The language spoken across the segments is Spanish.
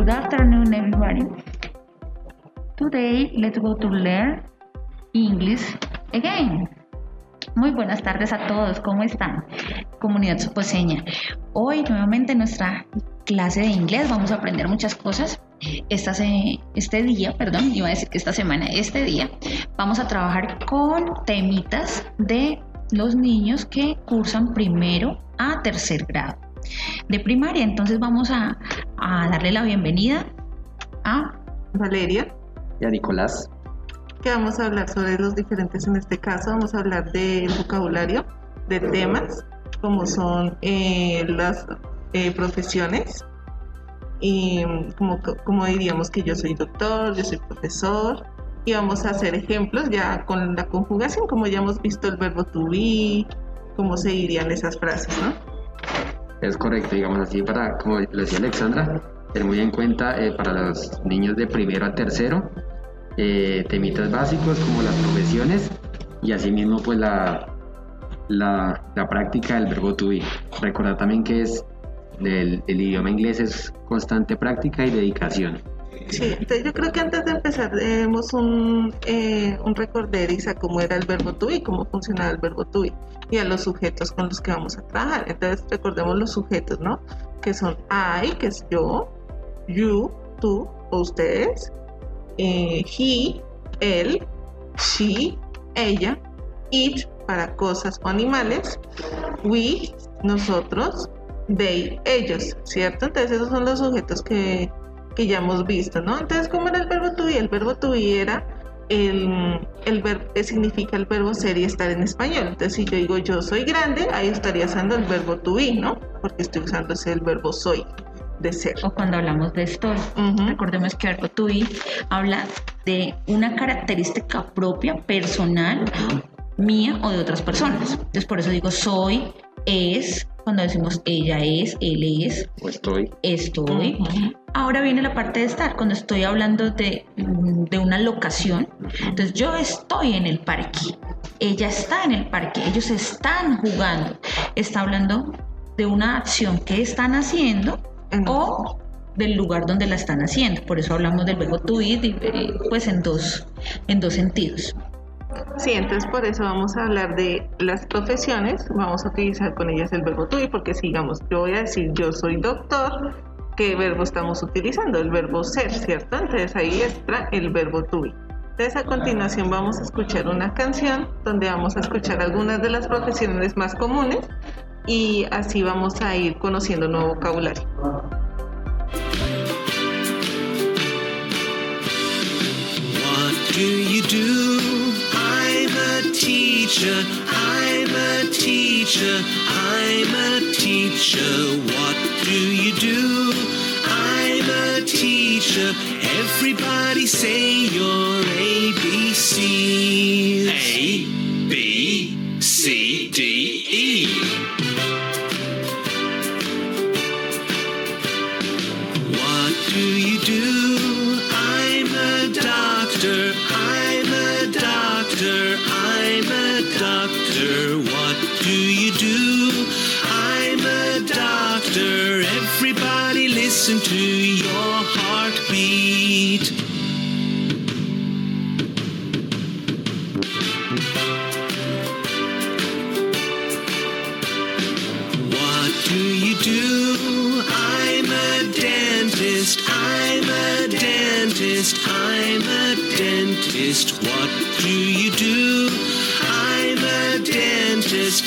Good afternoon, everybody. Today, let's go to learn English again. Muy buenas tardes a todos, ¿cómo están? Comunidad suposeña. Hoy nuevamente en nuestra clase de inglés vamos a aprender muchas cosas. Esta este día, perdón, iba a decir que esta semana, este día, vamos a trabajar con temitas de los niños que cursan primero a tercer grado de primaria. Entonces vamos a, darle la bienvenida a Valeria y a Nicolás. Que vamos a hablar sobre los diferentes, en este caso vamos a hablar del vocabulario, de temas como son eh, las eh, profesiones y como, como diríamos que yo soy doctor, yo soy profesor, y vamos a hacer ejemplos ya con la conjugación, como ya hemos visto el verbo to be, cómo se dirían esas frases, ¿no? Es correcto, digamos así, para, como lo decía Alexandra, tener muy en cuenta eh, para los niños de primero a tercero, eh, temitas básicos como las profesiones y asimismo pues la, la, la práctica del verbo to be. Recordar también que es del, el idioma inglés es constante práctica y dedicación. Sí, entonces yo creo que antes de empezar debemos un, eh, un recorderiza cómo era el verbo to be, cómo funcionaba el verbo to be y a los sujetos con los que vamos a trabajar. Entonces recordemos los sujetos, ¿no? Que son I, que es yo, you, tú o ustedes, eh, he, él, she, ella, it para cosas o animales, we, nosotros, they, ellos, ¿cierto? Entonces esos son los sujetos que que ya hemos visto, ¿no? Entonces, ¿cómo era el verbo to be? El verbo to be era el, el verbo significa el verbo ser y estar en español. Entonces, si yo digo yo soy grande, ahí estaría usando el verbo to be, ¿no? Porque estoy usando ese el verbo soy de ser. O cuando hablamos de estoy, recordemos que el verbo to be habla de una característica propia, personal, mía o de otras personas. Entonces, por eso digo soy, es, cuando decimos ella es, él es, o estoy, estoy. Ahora viene la parte de estar, cuando estoy hablando de, de, una locación. Entonces yo estoy en el parque, ella está en el parque, ellos están jugando. Está hablando de una acción que están haciendo o del lugar donde la están haciendo. Por eso hablamos del verbo to be, pues en dos, en dos sentidos. Sí, entonces por eso vamos a hablar de las profesiones, vamos a utilizar con ellas el verbo to be, porque sigamos, yo voy a decir yo soy doctor, ¿qué verbo estamos utilizando? El verbo ser, ¿cierto? Entonces ahí está el verbo to be. Entonces a continuación vamos a escuchar una canción donde vamos a escuchar algunas de las profesiones más comunes y así vamos a ir conociendo nuevo vocabulario. What do you do? Teacher, I'm a teacher, I'm a teacher. What do you do? I'm a teacher. Everybody say your ABCs. A, B, C, D, E. doctor, what do you do? I'm a doctor, everybody listen to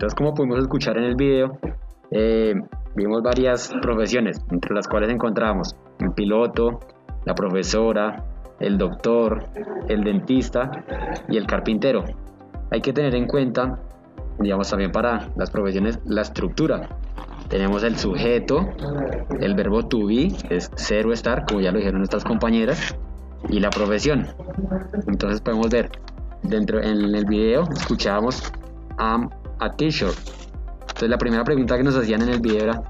entonces como pudimos escuchar en el video, eh, vimos varias profesiones, entre las cuales encontramos el piloto, la profesora, el doctor, el dentista y el carpintero. Hay que tener en cuenta, digamos también para las profesiones, la estructura. Tenemos el sujeto, el verbo to be, es ser o estar, como ya lo dijeron nuestras compañeras, y la profesión. Entonces podemos ver, dentro en el video escuchábamos am a teacher. Entonces la primera pregunta que nos hacían en el video era,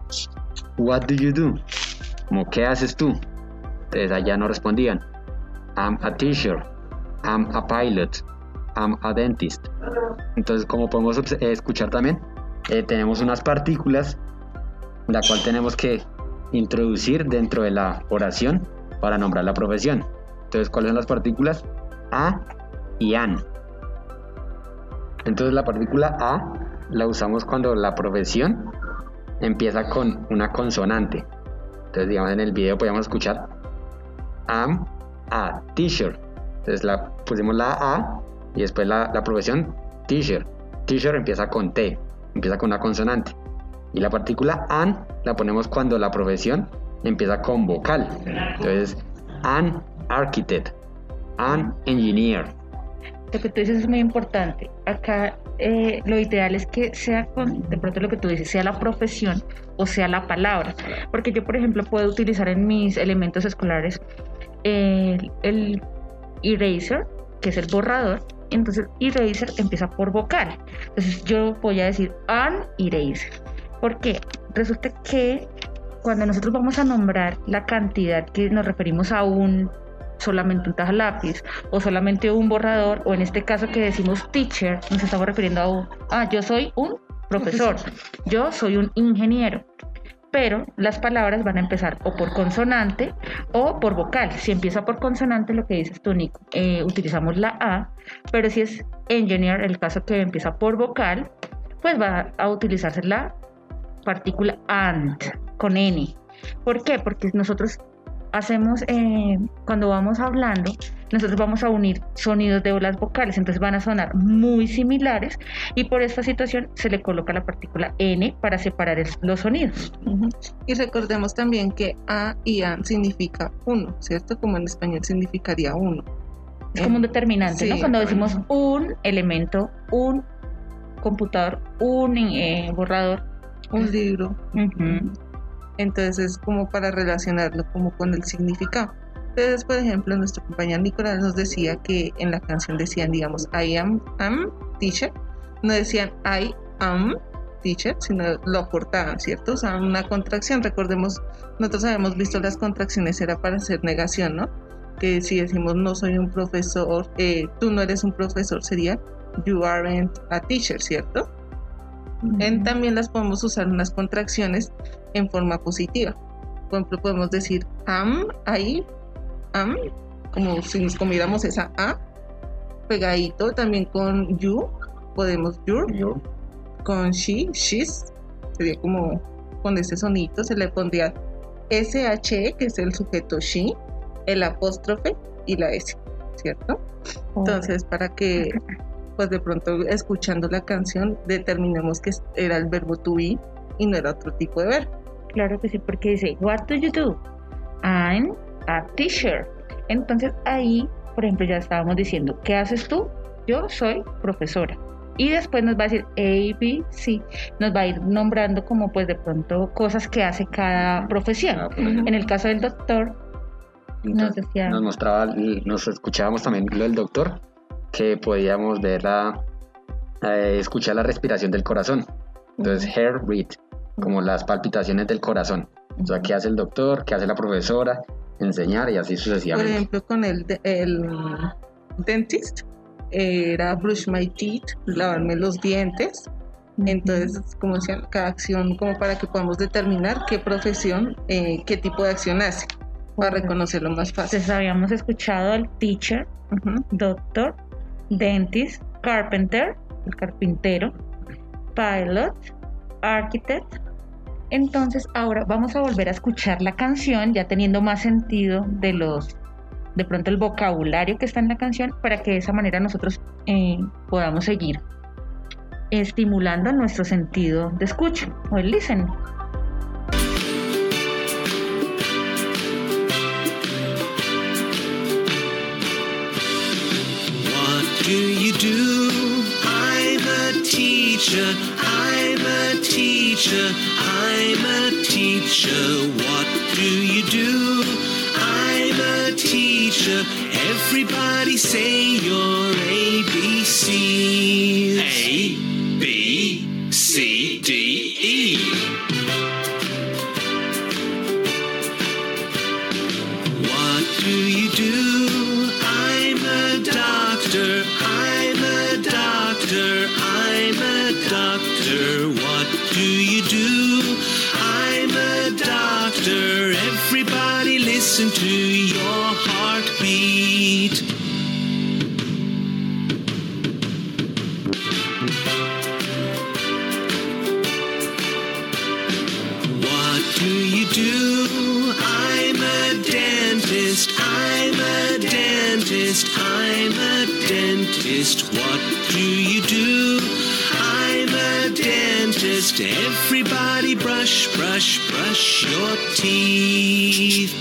What do you do? Como, ¿qué haces tú? Entonces allá no respondían. I'm a teacher. I'm a pilot. I'm a dentist. Entonces, como podemos eh, escuchar también, eh, tenemos unas partículas, la cual tenemos que introducir dentro de la oración para nombrar la profesión. Entonces, ¿cuáles son las partículas? A y an. Entonces, la partícula A la usamos cuando la profesión empieza con una consonante. Entonces, digamos, en el video podíamos escuchar am a teacher. Entonces, la, pusimos la A y después la, la profesión teacher. Teacher empieza con T, empieza con una consonante. Y la partícula an la ponemos cuando la profesión empieza con vocal. Entonces, an architect, an engineer. Lo que tú dices es muy importante. Acá eh, lo ideal es que sea con, de pronto lo que tú dices, sea la profesión o sea la palabra. Porque yo, por ejemplo, puedo utilizar en mis elementos escolares el, eraser, que es el borrador. Entonces, eraser empieza por vocal. Entonces, yo voy a decir an eraser. ¿Por qué? Resulta que cuando nosotros vamos a nombrar la cantidad que nos referimos a un solamente un taja lápiz o solamente un borrador o en este caso que decimos teacher nos estamos refiriendo a un ah yo soy un profesor yo soy un ingeniero pero las palabras van a empezar o por consonante o por vocal. Si empieza por consonante, lo que dices tú, Nico, eh, utilizamos la A, pero si es engineer, el caso que empieza por vocal, pues va a utilizarse la partícula and con N. ¿Por qué? Porque nosotros hacemos, eh, cuando vamos hablando, nosotros vamos a unir sonidos de las vocales, entonces van a sonar muy similares y por esta situación se le coloca la partícula N para separar los sonidos. Y recordemos también que a y an significa uno, ¿cierto? Como en español significaría uno. Es como un determinante, ¿no? Cuando decimos un elemento, un computador, un eh, borrador. Un libro. Ujú. Entonces es como para relacionarlo como con el significado. Entonces, por ejemplo, nuestro compañero Nicolás nos decía que en la canción decían, digamos, I am, am teacher. No decían I am teacher, sino lo acortaban, ¿cierto? O sea, una contracción. Recordemos, nosotros habíamos visto las contracciones, era para hacer negación, ¿no? Que si decimos no soy un profesor, eh, tú no eres un profesor, sería you aren't a teacher, ¿cierto? En, también las podemos usar unas contracciones en forma positiva. Por ejemplo, podemos decir am, ahí, am, como si nos comiéramos esa A, pegadito también con you, podemos your, Yo, con she, she's, sería como con ese sonito, se le pondría SHE, que es el sujeto she, el apóstrofe y la S, ¿cierto? Entonces, para que, pues de pronto, escuchando la canción, determinemos que era el verbo to be y no era otro tipo de verbo. Claro que sí, porque dice, What do you do? I'm a teacher. Entonces ahí, por ejemplo, ya estábamos diciendo, ¿qué haces tú? Yo soy profesora. Y después nos va a decir A, B, C. Nos va a ir nombrando como pues de pronto cosas que hace cada profesión. ah. En el caso del doctor, nos decía, nos mostraba, nos escuchábamos también lo del doctor, que podíamos ver la, eh, escuchar la respiración del corazón. Entonces, heart rate, como las palpitaciones del corazón. O sea, ¿qué hace el doctor? ¿Qué hace la profesora? Enseñar y así Por sucesivamente. ejemplo, con el, de- el dentist, era brush my teeth, lavarme los dientes. Entonces, como decían, cada acción como para que podamos determinar qué profesión, eh, qué tipo de acción hace, para reconocerlo más fácil. Entonces habíamos escuchado el teacher, Ujú. doctor, dentist, carpenter, el carpintero, pilot, architect. Entonces ahora vamos a volver a escuchar la canción ya teniendo más sentido de los de pronto el vocabulario que está en la canción para que de esa manera nosotros eh, podamos seguir estimulando nuestro sentido de escucha o el listening. Do you do? I'm a teacher. I'm a teacher. I'm a teacher. What do you do? I'm a teacher. Everybody say your ABCs. A, dentist. What do you do? I'm a dentist. Everybody brush, brush, brush your teeth.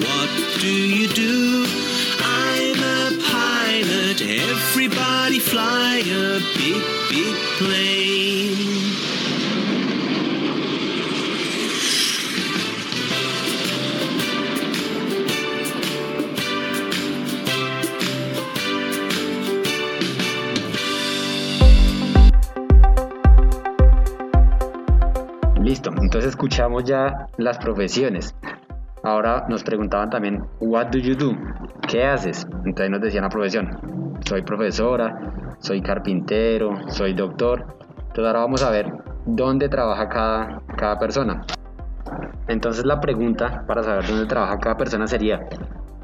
What do you do? I'm a pilot. Everybody fly a big, big plane. Listo, entonces escuchamos ya las profesiones. Ahora nos preguntaban también, what do you do? ¿Qué haces? Entonces nos decían la profesión. Soy profesora, soy carpintero, soy doctor. Entonces ahora vamos a ver dónde trabaja cada, cada persona. Entonces la pregunta para saber dónde trabaja cada persona sería,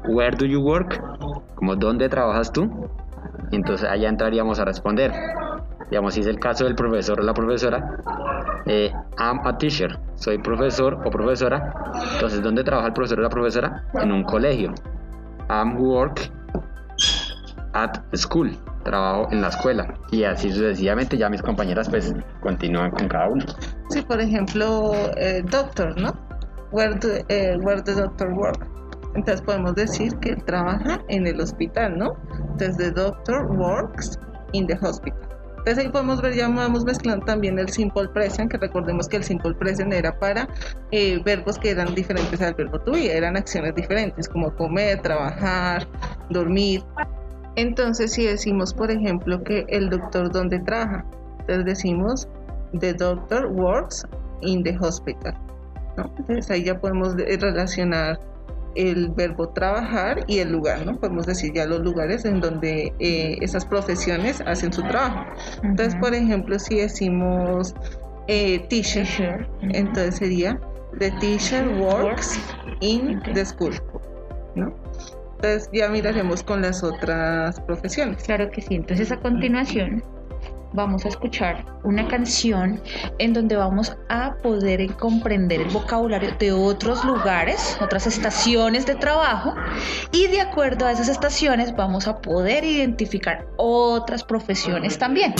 where do you work? Como dónde trabajas tú. Entonces allá entraríamos a responder. Digamos, si es el caso del profesor o la profesora, eh, I'm a teacher, soy profesor o profesora. Entonces, ¿dónde trabaja el profesor o la profesora? En un colegio. I'm work at school, trabajo en la escuela. Y así sucesivamente, ya mis compañeras pues continúan con cada uno. Sí, por ejemplo, eh, doctor, ¿no? Where do, eh, where the doctor work? Entonces podemos decir que trabaja en el hospital, ¿no? Entonces, the doctor works in the hospital. Entonces ahí podemos ver, ya vamos mezclando también el simple present, que recordemos que el simple present era para eh, verbos que eran diferentes al verbo to be, eran acciones diferentes, como comer, trabajar, dormir. Entonces si decimos, por ejemplo, que el doctor dónde trabaja, entonces decimos, the doctor works in the hospital. Entonces ahí ya podemos eh, relacionar el verbo trabajar y el lugar, ¿no? Podemos decir ya los lugares en donde eh, esas profesiones hacen su trabajo. Entonces, por ejemplo, si decimos eh, teacher, entonces sería the teacher works in the school, ¿no? Entonces ya miraremos con las otras profesiones. Claro que sí. Entonces a continuación vamos a escuchar una canción en donde vamos a poder comprender el vocabulario de otros lugares, otras estaciones de trabajo y de acuerdo a esas estaciones vamos a poder identificar otras profesiones también.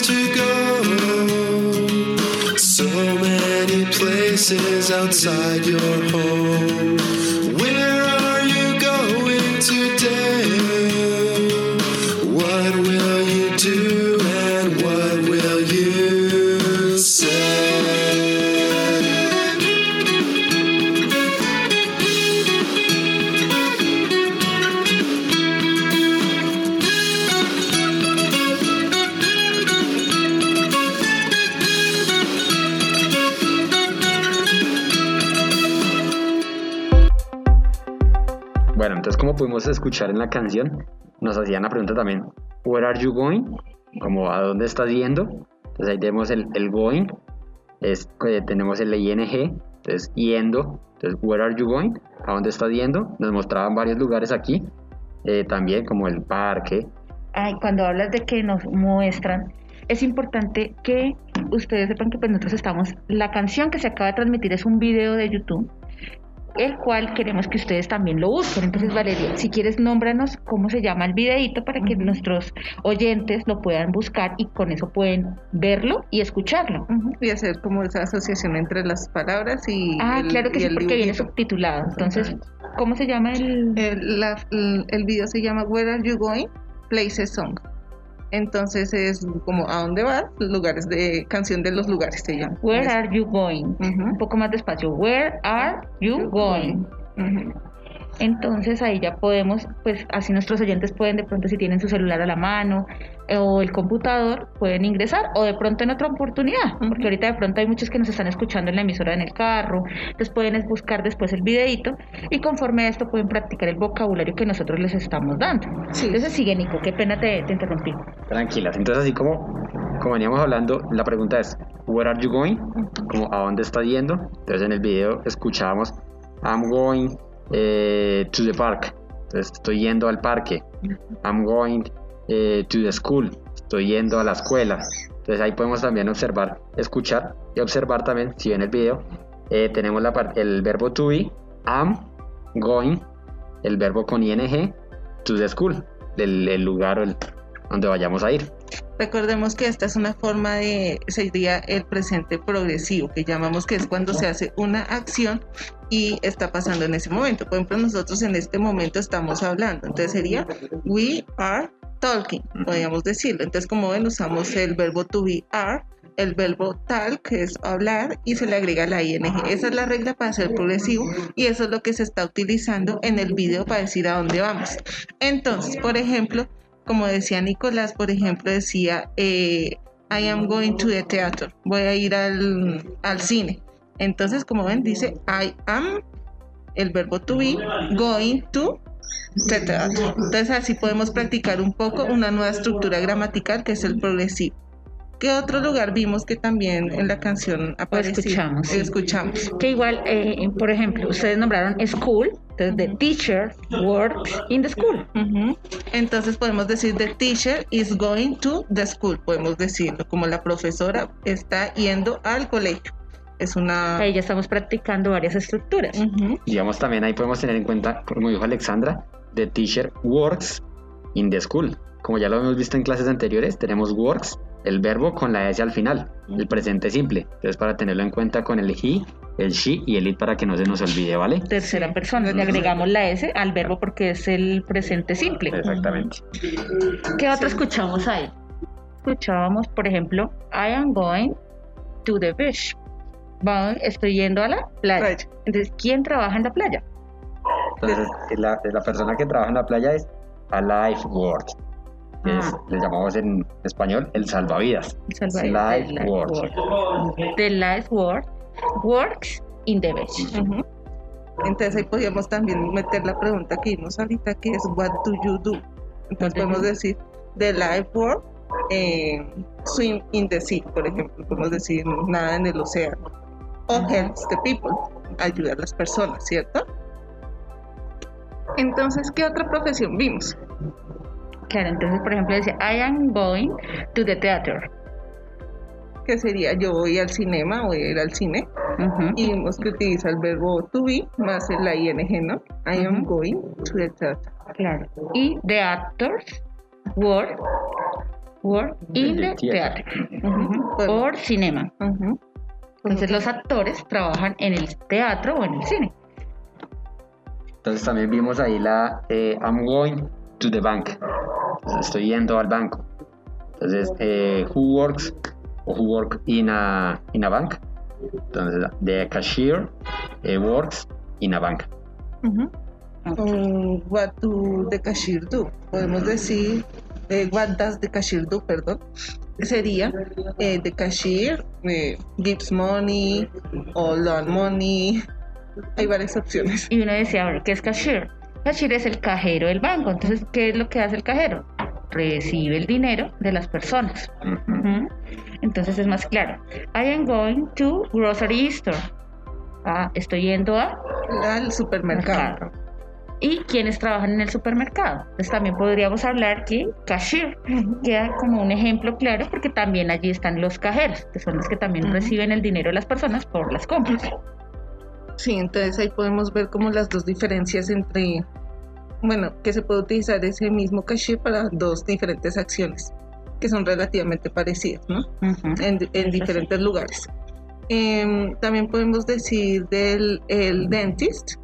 To go. So many places outside your home. Como pudimos escuchar en la canción, nos hacían la pregunta también, Where are you going? Como a dónde estás yendo. Entonces ahí tenemos el, el going, es, eh, tenemos el ing, entonces yendo, entonces Where are you going? ¿A dónde estás yendo? Nos mostraban varios lugares aquí, eh, también como el parque. Ay, cuando hablas de que nos muestran, es importante que ustedes sepan que pues nosotros estamos, la canción que se acaba de transmitir es un video de YouTube, el cual queremos que ustedes también lo busquen. Entonces, Valeria, si quieres, nómbranos cómo se llama el videito para que nuestros oyentes lo puedan buscar y con eso pueden verlo y escucharlo. Y hacer como esa asociación entre las palabras y. Ah, el- claro que sí, porque viene subtitulado. Entonces, ¿cómo se llama el...? El, la- el- el video se llama Where Are You Going? Places Song. Entonces es como ¿a dónde vas? Lugares de canción de los lugares se llama. Where are you going? Un poco más despacio. Where are you going? Entonces ahí ya podemos, pues así nuestros oyentes pueden de pronto si tienen su celular a la mano eh, o el computador, pueden ingresar o de pronto en otra oportunidad, porque ahorita de pronto hay muchos que nos están escuchando en la emisora en el carro, entonces pueden buscar después el videito y conforme a esto pueden practicar el vocabulario que nosotros les estamos dando. Sí. Entonces sigue Nico, qué pena te, te interrumpí. Tranquilas. Entonces, así como, como veníamos hablando, la pregunta es, Where are you going? Como, ¿a dónde estás yendo? Entonces, en el video escuchábamos, I'm going eh, to the park. Entonces, estoy yendo al parque. I'm going eh, to the school. Estoy yendo a la escuela. Entonces, ahí podemos también observar, escuchar y observar también, si ven el video, eh, tenemos la parte, el verbo to be, am, going, el verbo con ing, to the school, el, el lugar el, donde vayamos a ir. Recordemos que esta es una forma de, sería el presente progresivo, que llamamos que es cuando se hace una acción y está pasando en ese momento. Por ejemplo, nosotros en este momento estamos hablando, entonces sería we are talking, podríamos decirlo. Entonces, como ven, usamos el verbo to be are, el verbo tal, que es hablar, y se le agrega la ing. Esa es la regla para ser progresivo y eso es lo que se está utilizando en el video para decir a dónde vamos. Entonces, por ejemplo, como decía Nicolás, por ejemplo, decía, eh, I am going to the theater, voy a ir al, al cine. Entonces, como ven, dice, I am, el verbo to be, going to the theater. Entonces, así podemos practicar un poco una nueva estructura gramatical que es el progresivo. ¿Qué otro lugar vimos que también en la canción aparecía? escuchamos, sí. Escuchamos. Que igual, eh, por ejemplo, ustedes nombraron school, entonces the teacher works in the school. Entonces podemos decir the teacher is going to the school, podemos decirlo, como la profesora está yendo al colegio. Es una... Ahí ya estamos practicando varias estructuras. Digamos, también ahí podemos tener en cuenta, como dijo Alexandra, the teacher works in the school. Como ya lo hemos visto en clases anteriores, tenemos works, el verbo con la S al final, el presente simple. Entonces, para tenerlo en cuenta con el he, el she y el it para que no se nos olvide, ¿vale? Tercera persona, le agregamos la S al verbo porque es el presente simple. Exactamente. ¿Qué otro escuchamos ahí? Escuchábamos, por ejemplo, I am going to the beach. Voy- estoy yendo a la playa. Playa. Entonces, ¿quién trabaja en la playa? Entonces, la, la persona que trabaja en la playa es a lifeguard. Que es- Ah. le llamamos en español el salvavidas. Salvador. Lifeguard. The lifeguard works in the beach. Entonces ahí podríamos también meter la pregunta que vimos ahorita, que es what do you do? Entonces podemos decir the lifeguard eh, swim in the sea, por ejemplo, podemos decir nada en el océano. O helps the people, ayudar a las personas, ¿cierto? Entonces, ¿qué otra profesión vimos? Claro, entonces, por ejemplo, dice I am going to the theater. Que sería yo voy al cinema, voy a ir al cine. Y vimos que utiliza el verbo to be más el ing, ¿no? I am going to the theater. Claro. Y the actors work, work in the theater. theater. Bueno, Or cinema. Entonces los actores trabajan en el teatro o en el cine. Entonces también vimos ahí la eh, I'm going to the bank. Entonces, estoy yendo al banco. Entonces, eh, who works o who work in a, in a bank. Entonces, the cashier eh, works in a bank. Um, what do the cashier do? Podemos decir, eh, what does the cashier do, perdón. Sería, eh, the cashier eh, gives money o loan money. Hay varias opciones. Y uno decía, ¿qué es cashier? Cashier es el cajero del banco. Entonces, ¿qué es lo que hace el cajero? Recibe el dinero de las personas. Entonces es más claro. I am going to grocery store. Ah, estoy yendo a Al supermercado. mercado. ¿Y quiénes trabajan en el supermercado? Pues también podríamos hablar que cashier queda como un ejemplo claro porque también allí están los cajeros, que son los que también reciben el dinero de las personas por las compras. Sí, entonces ahí podemos ver como las dos diferencias entre, bueno, que se puede utilizar ese mismo cashier para dos diferentes acciones que son relativamente parecidas, ¿no? En, diferentes lugares. Em, también podemos decir del el dentist,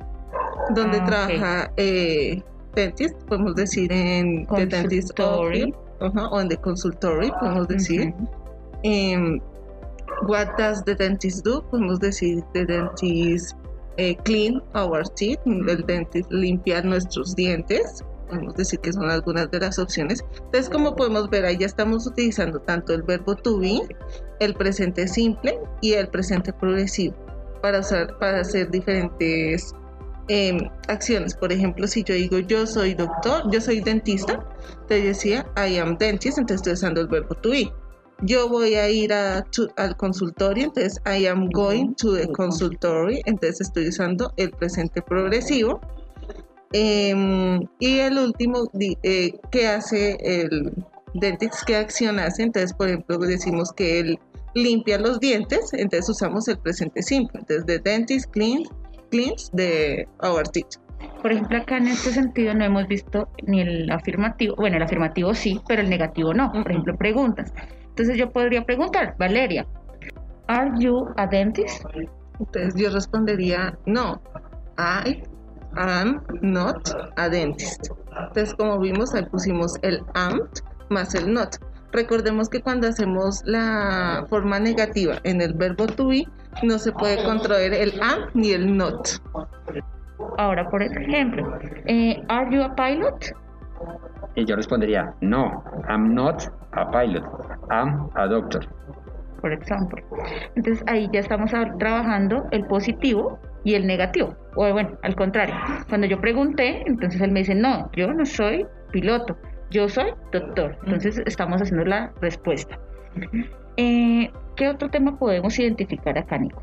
donde Ah, trabaja eh, dentist, podemos decir en the dentist office, o en the consultory, podemos decir. Em, what does the dentist do? Podemos decir the dentist eh, clean our teeth, el dentist limpiar nuestros dientes. Podemos decir que son algunas de las opciones. Entonces, como podemos ver, ahí ya estamos utilizando tanto el verbo to be, el presente simple y el presente progresivo para, usar, para hacer diferentes em, acciones. Por ejemplo, si yo digo yo soy doctor, yo soy dentista, te decía I am dentist, entonces estoy usando el verbo to be. Yo voy a ir a, to- al consultorio, entonces I am going to the consultory, entonces estoy usando el presente progresivo. Em, y el último, eh, ¿qué hace el dentist? ¿Qué acción hace? Entonces, por ejemplo, decimos que él limpia los dientes, entonces usamos el presente simple. Entonces, the dentist cleans, cleans the our teeth. Por ejemplo, acá en este sentido no hemos visto ni el afirmativo, bueno, el afirmativo sí, pero el negativo no. Por ejemplo, preguntas. Entonces yo podría preguntar, Valeria, ¿Are you a dentist? Entonces yo respondería, no, I am not a dentist. Entonces como vimos, ahí pusimos el am más el not. Recordemos que cuando hacemos la forma negativa en el verbo to be, no se puede contraer el am ni el not. Ahora, por ejemplo, eh, ¿Are you a pilot? Y yo respondería, no, I'm not a pilot, I'm a doctor. Por ejemplo. Entonces ahí ya estamos trabajando el positivo y el negativo. O bueno, al contrario. Cuando yo pregunté, entonces él me dice, no, yo no soy piloto, yo soy doctor. Entonces estamos haciendo la respuesta. Eh, ¿Qué otro tema podemos identificar acá, Nico?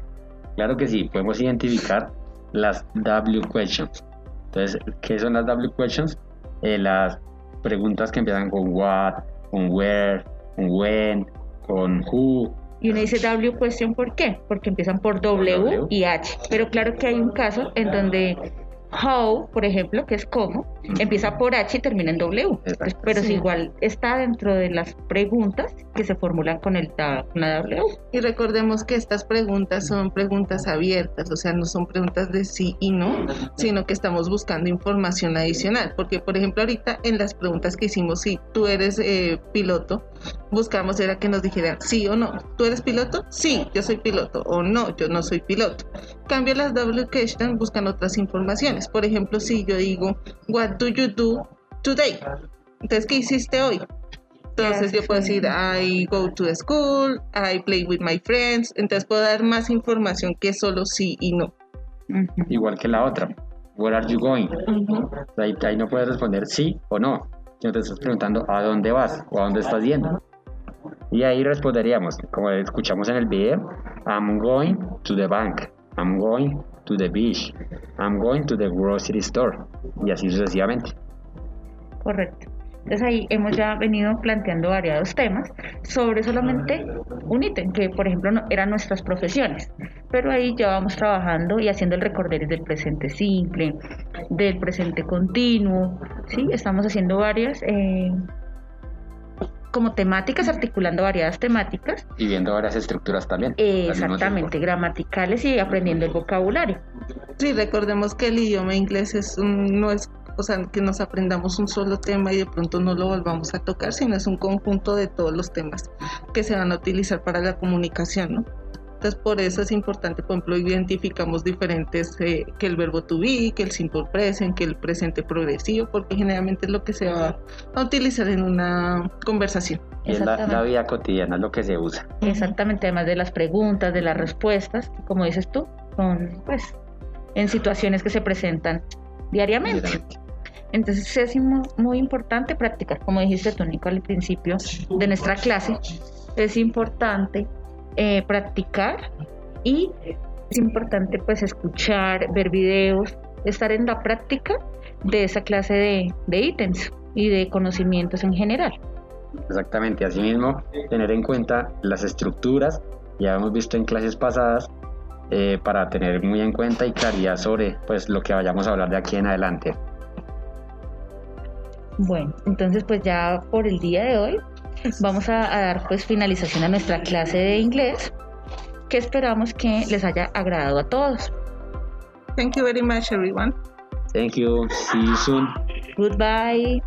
Claro que sí, podemos identificar las W questions. Entonces, ¿qué son las W questions? Eh, las preguntas que empiezan con what, con where, con when, con who. Y uno dice W question, ¿por qué? Porque empiezan por W, W. y H. Pero claro que hay un caso en donde how, por ejemplo, que es cómo, empieza por H y termina en W. Exacto. Pero si Sí. igual está dentro de las preguntas que se formulan con el ta- con W. Y recordemos que estas preguntas son preguntas abiertas, o sea, no son preguntas de sí y no, sino que estamos buscando información adicional. Porque, por ejemplo, ahorita en las preguntas que hicimos, si tú eres eh, piloto, buscamos era que nos dijeran sí o no. ¿Tú eres piloto? Sí, yo soy piloto. O no, yo no soy piloto. Cambio las W question buscan otras informaciones. Por ejemplo, si yo digo, what do you do today? Entonces, ¿qué hiciste hoy? Entonces yo puedo decir, I go to school, I play with my friends. Entonces puedo dar más información que solo sí y no. Igual que la otra. Where are you going? Ahí, ahí no puedes responder sí o no. Sino te estás preguntando a dónde vas o a dónde estás yendo. Y ahí responderíamos, como escuchamos en el video, I'm going to the bank, I'm going to the beach, I'm going to the grocery store. Y así sucesivamente. Correcto. Entonces ahí hemos ya venido planteando variados temas sobre solamente un ítem, que por ejemplo no- eran nuestras profesiones. Pero ahí ya vamos trabajando y haciendo el recorderis del presente simple, del presente continuo, ¿sí? Estamos haciendo varias eh, como temáticas, articulando variadas temáticas, Y viendo varias estructuras también. exactamente, gramaticales y aprendiendo el vocabulario. Sí, recordemos que el idioma inglés es un- no es, o sea, que nos aprendamos un solo tema y de pronto no lo volvamos a tocar, sino es un conjunto de todos los temas que se van a utilizar para la comunicación, ¿no? Entonces, por eso es importante, por ejemplo, identificamos diferentes, eh, que el verbo to be, que el simple present, que el presente progresivo, porque generalmente es lo que se va a utilizar en una conversación. Es la, vida cotidiana, lo que se usa. Exactamente, además de las preguntas, de las respuestas, que como dices tú, son pues en situaciones que se presentan diariamente. Directamente. Entonces es mu- muy importante practicar, como dijiste tú, Nico, al principio de nuestra clase, es importante eh, practicar y es importante pues escuchar, ver videos, estar en la práctica de esa clase de, de ítems y de conocimientos en general. Exactamente, asimismo, tener en cuenta las estructuras, ya hemos visto en clases pasadas, eh, para tener muy en cuenta y claridad sobre pues, lo que vayamos a hablar de aquí en adelante. Bueno, entonces pues ya por el día de hoy vamos a, a dar pues finalización a nuestra clase de inglés que esperamos que les haya agradado a todos. Thank you very much, everyone. Thank you, see you soon. Goodbye.